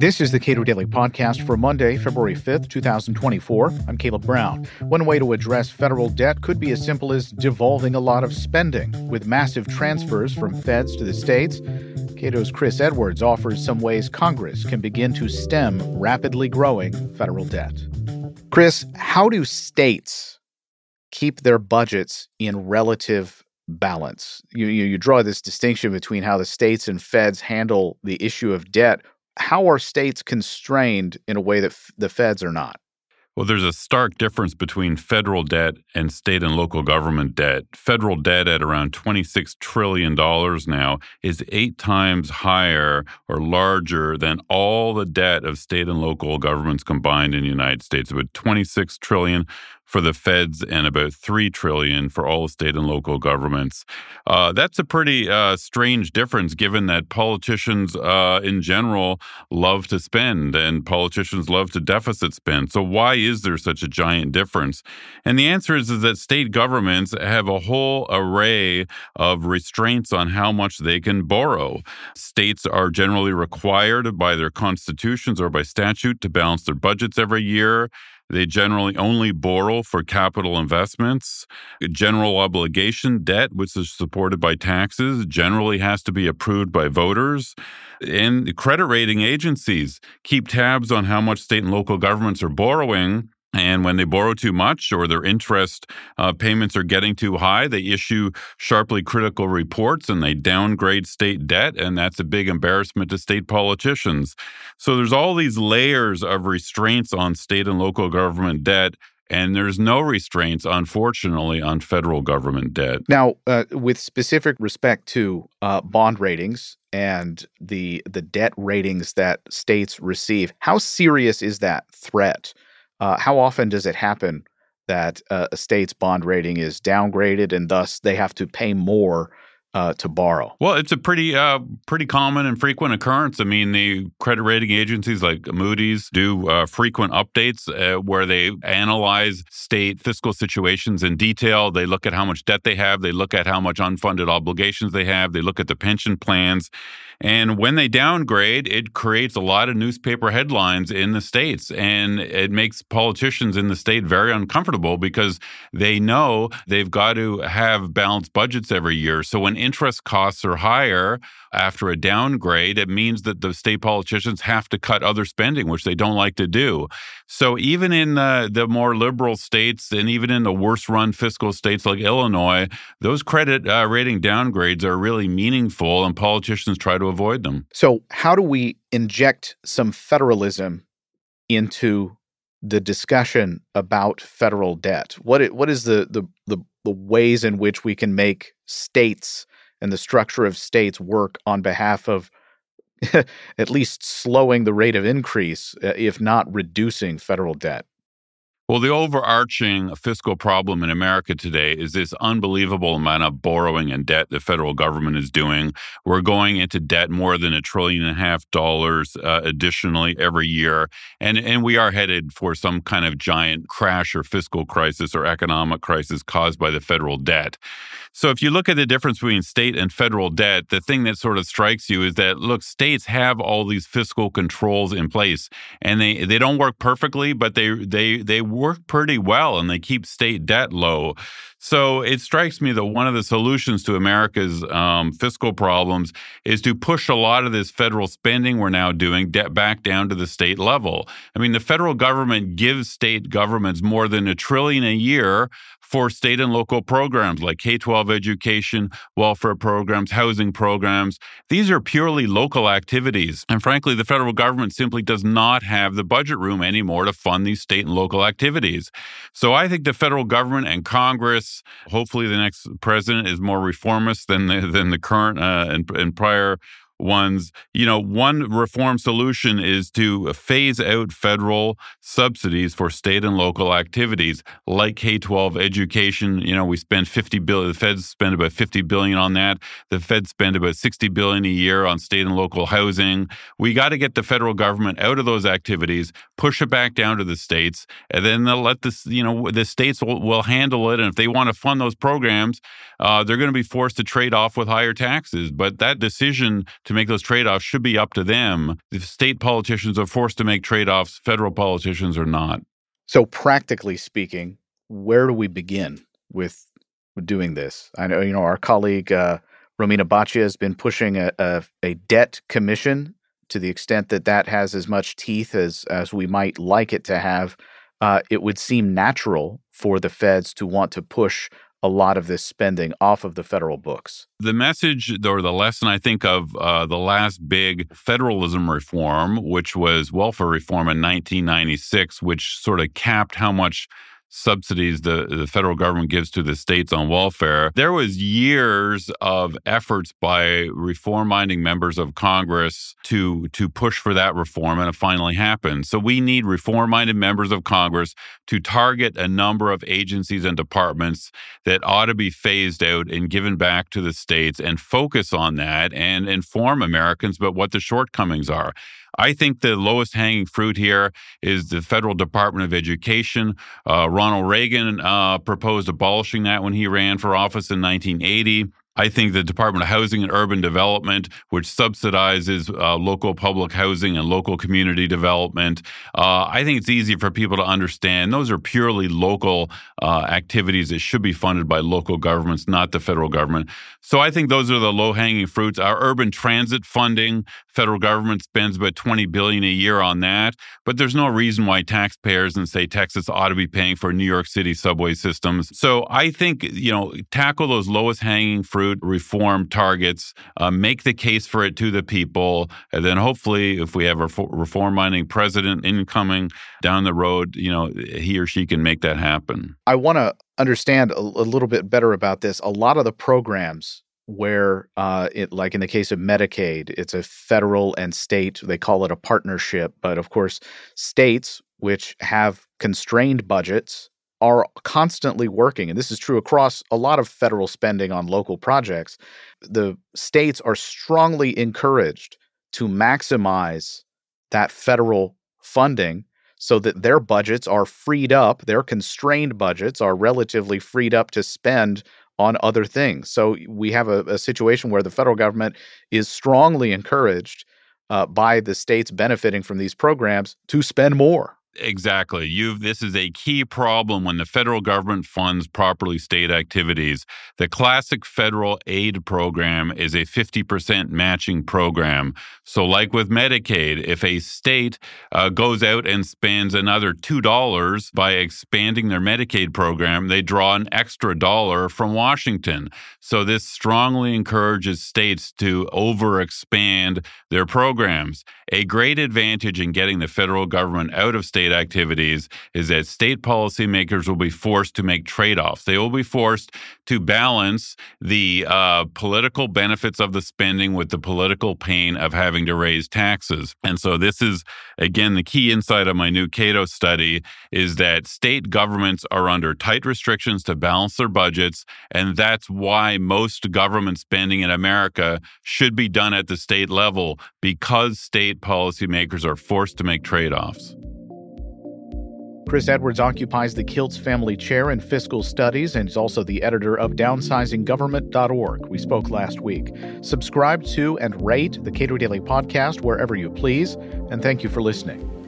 This is the Cato Daily Podcast for Monday, February 5th, 2024. I'm Caleb Brown. One way to address federal debt could be as simple as devolving a lot of spending, with massive transfers from feds to the states. Cato's Chris Edwards offers some ways Congress can begin to stem rapidly growing federal debt. Chris, how do states keep their budgets in relative balance? You, you, you draw this distinction between how the states and feds handle the issue of debt how are states constrained in a way that f- the feds are not? Well, there's a stark difference between federal debt and state and local government debt. Federal debt at around $26 trillion now is eight times higher or larger than all the debt of state and local governments combined in the United States. About 26 trillion for the feds and about three trillion for all state and local governments. Uh, that's a pretty uh, strange difference, given that politicians uh, in general love to spend and politicians love to deficit spend. So why is there such a giant difference? And the answer is, is that state governments have a whole array of restraints on how much they can borrow. States are generally required by their constitutions or by statute to balance their budgets every year. They generally only borrow for capital investments. General obligation debt, which is supported by taxes, generally has to be approved by voters. And credit rating agencies keep tabs on how much state and local governments are borrowing and when they borrow too much or their interest uh, payments are getting too high, they issue sharply critical reports and they downgrade state debt. And that's a big embarrassment to state politicians. So there's all these layers of restraints on state and local government debt. And there's no restraints, unfortunately, on federal government debt. Now, uh, with specific respect to uh, bond ratings and the the debt ratings that states receive, how serious is that threat? Uh, how often does it happen that uh, a state's bond rating is downgraded and thus they have to pay more uh, to borrow? Well, it's a pretty uh, pretty common and frequent occurrence. I mean, the credit rating agencies like Moody's do uh, frequent updates uh, where they analyze state fiscal situations in detail. They look at how much debt they have. They look at how much unfunded obligations they have. They look at the pension plans. And when they downgrade, it creates a lot of newspaper headlines in the states. And it makes politicians in the state very uncomfortable because they know they've got to have balanced budgets every year. So when interest costs are higher after a downgrade, it means that the state politicians have to cut other spending, which they don't like to do. So even in the, the more liberal states and even in the worst run fiscal states like Illinois, those credit uh, rating downgrades are really meaningful and politicians try to avoid them. So, how do we inject some federalism into the discussion about federal debt? What what is the the the, the ways in which we can make states and the structure of states work on behalf of at least slowing the rate of increase, uh, if not reducing federal debt? Well, the overarching fiscal problem in America today is this unbelievable amount of borrowing and debt the federal government is doing. We're going into debt more than a trillion and a half dollars uh, additionally every year. And, and we are headed for some kind of giant crash or fiscal crisis or economic crisis caused by the federal debt. So if you look at the difference between state and federal debt, the thing that sort of strikes you is that, look, states have all these fiscal controls in place and they, they don't work perfectly, but they, they, they work pretty well and they keep state debt low. So it strikes me that one of the solutions to America's um, fiscal problems is to push a lot of this federal spending we're now doing debt back down to the state level. I mean, the federal government gives state governments more than a trillion a year for state and local programs like K 12 education, welfare programs, housing programs. These are purely local activities. And frankly, the federal government simply does not have the budget room anymore to fund these state and local activities. So I think the federal government and Congress, hopefully the next president is more reformist than the, than the current uh, and, and prior ones. You know, one reform solution is to phase out federal subsidies for state and local activities like K-12 education. You know, we spend 50 billion, the feds spend about 50 billion on that. The feds spend about 60 billion a year on state and local housing. We got to get the federal government out of those activities, push it back down to the states, and then they'll let this, you know, the states will, will handle it. And if they want to fund those programs, uh, they're going to be forced to trade off with higher taxes. But that decision to make those trade offs should be up to them. If state politicians are forced to make trade offs, federal politicians are not. So, practically speaking, where do we begin with doing this? I know, you know, our colleague uh, Romina Boccia has been pushing a, a, a debt commission to the extent that that has as much teeth as as we might like it to have. Uh, it would seem natural for the feds to want to push a lot of this spending off of the federal books. The message or the lesson I think of uh, the last big federalism reform, which was welfare reform in 1996, which sort of capped how much subsidies the, the federal government gives to the states on welfare. There was years of efforts by reform-minded members of Congress to to push for that reform, and it finally happened. So we need reform-minded members of Congress to target a number of agencies and departments that ought to be phased out and given back to the states, and focus on that and inform Americans about what the shortcomings are. I think the lowest hanging fruit here is the federal Department of Education. Uh, Ronald Reagan uh, proposed abolishing that when he ran for office in 1980. I think the Department of Housing and Urban Development, which subsidizes uh, local public housing and local community development, uh, I think it's easy for people to understand. Those are purely local uh, activities that should be funded by local governments, not the federal government. So I think those are the low hanging fruits. Our urban transit funding, federal government spends about 20 billion a year on that, but there's no reason why taxpayers in say Texas ought to be paying for New York City subway systems. So I think you know tackle those lowest hanging fruit reform targets, uh, make the case for it to the people, and then hopefully, if we have a reform minding president incoming down the road, you know, he or she can make that happen. I want to understand a, a, little bit better about this. A lot of the programs where uh, it like in the case of medicaid it's a federal and state they call it a partnership but of course states which have constrained budgets are constantly working, and this is true across a lot of federal spending on local projects. The states are strongly encouraged to maximize that federal funding so that their budgets are freed up, their constrained budgets are relatively freed up to spend on other things. So we have a, a situation where the federal government is strongly encouraged uh, by the states benefiting from these programs to spend more. Exactly. You've this is a key problem when the federal government funds properly state activities. The classic federal aid program is a 50% matching program. So like with Medicaid, if a state uh, goes out and spends another $2 by expanding their Medicaid program, they draw an extra dollar from Washington. So this strongly encourages states to overexpand their programs. A great advantage in getting the federal government out of state activities is that state policymakers will be forced to make trade offs. They will be forced to balance the uh, political benefits of the spending with the political pain of having to raise taxes. And so, this is again the key insight of my new Cato study is that state governments are under tight restrictions to balance their budgets. And that's why most government spending in America should be done at the state level because state policymakers are forced to make trade offs. Chris Edwards occupies the Kilts Family Chair in Fiscal Studies and is also the editor of downsizinggovernment.org. We spoke last week. Subscribe to and rate the Cato Daily Podcast wherever you please, and thank you for listening.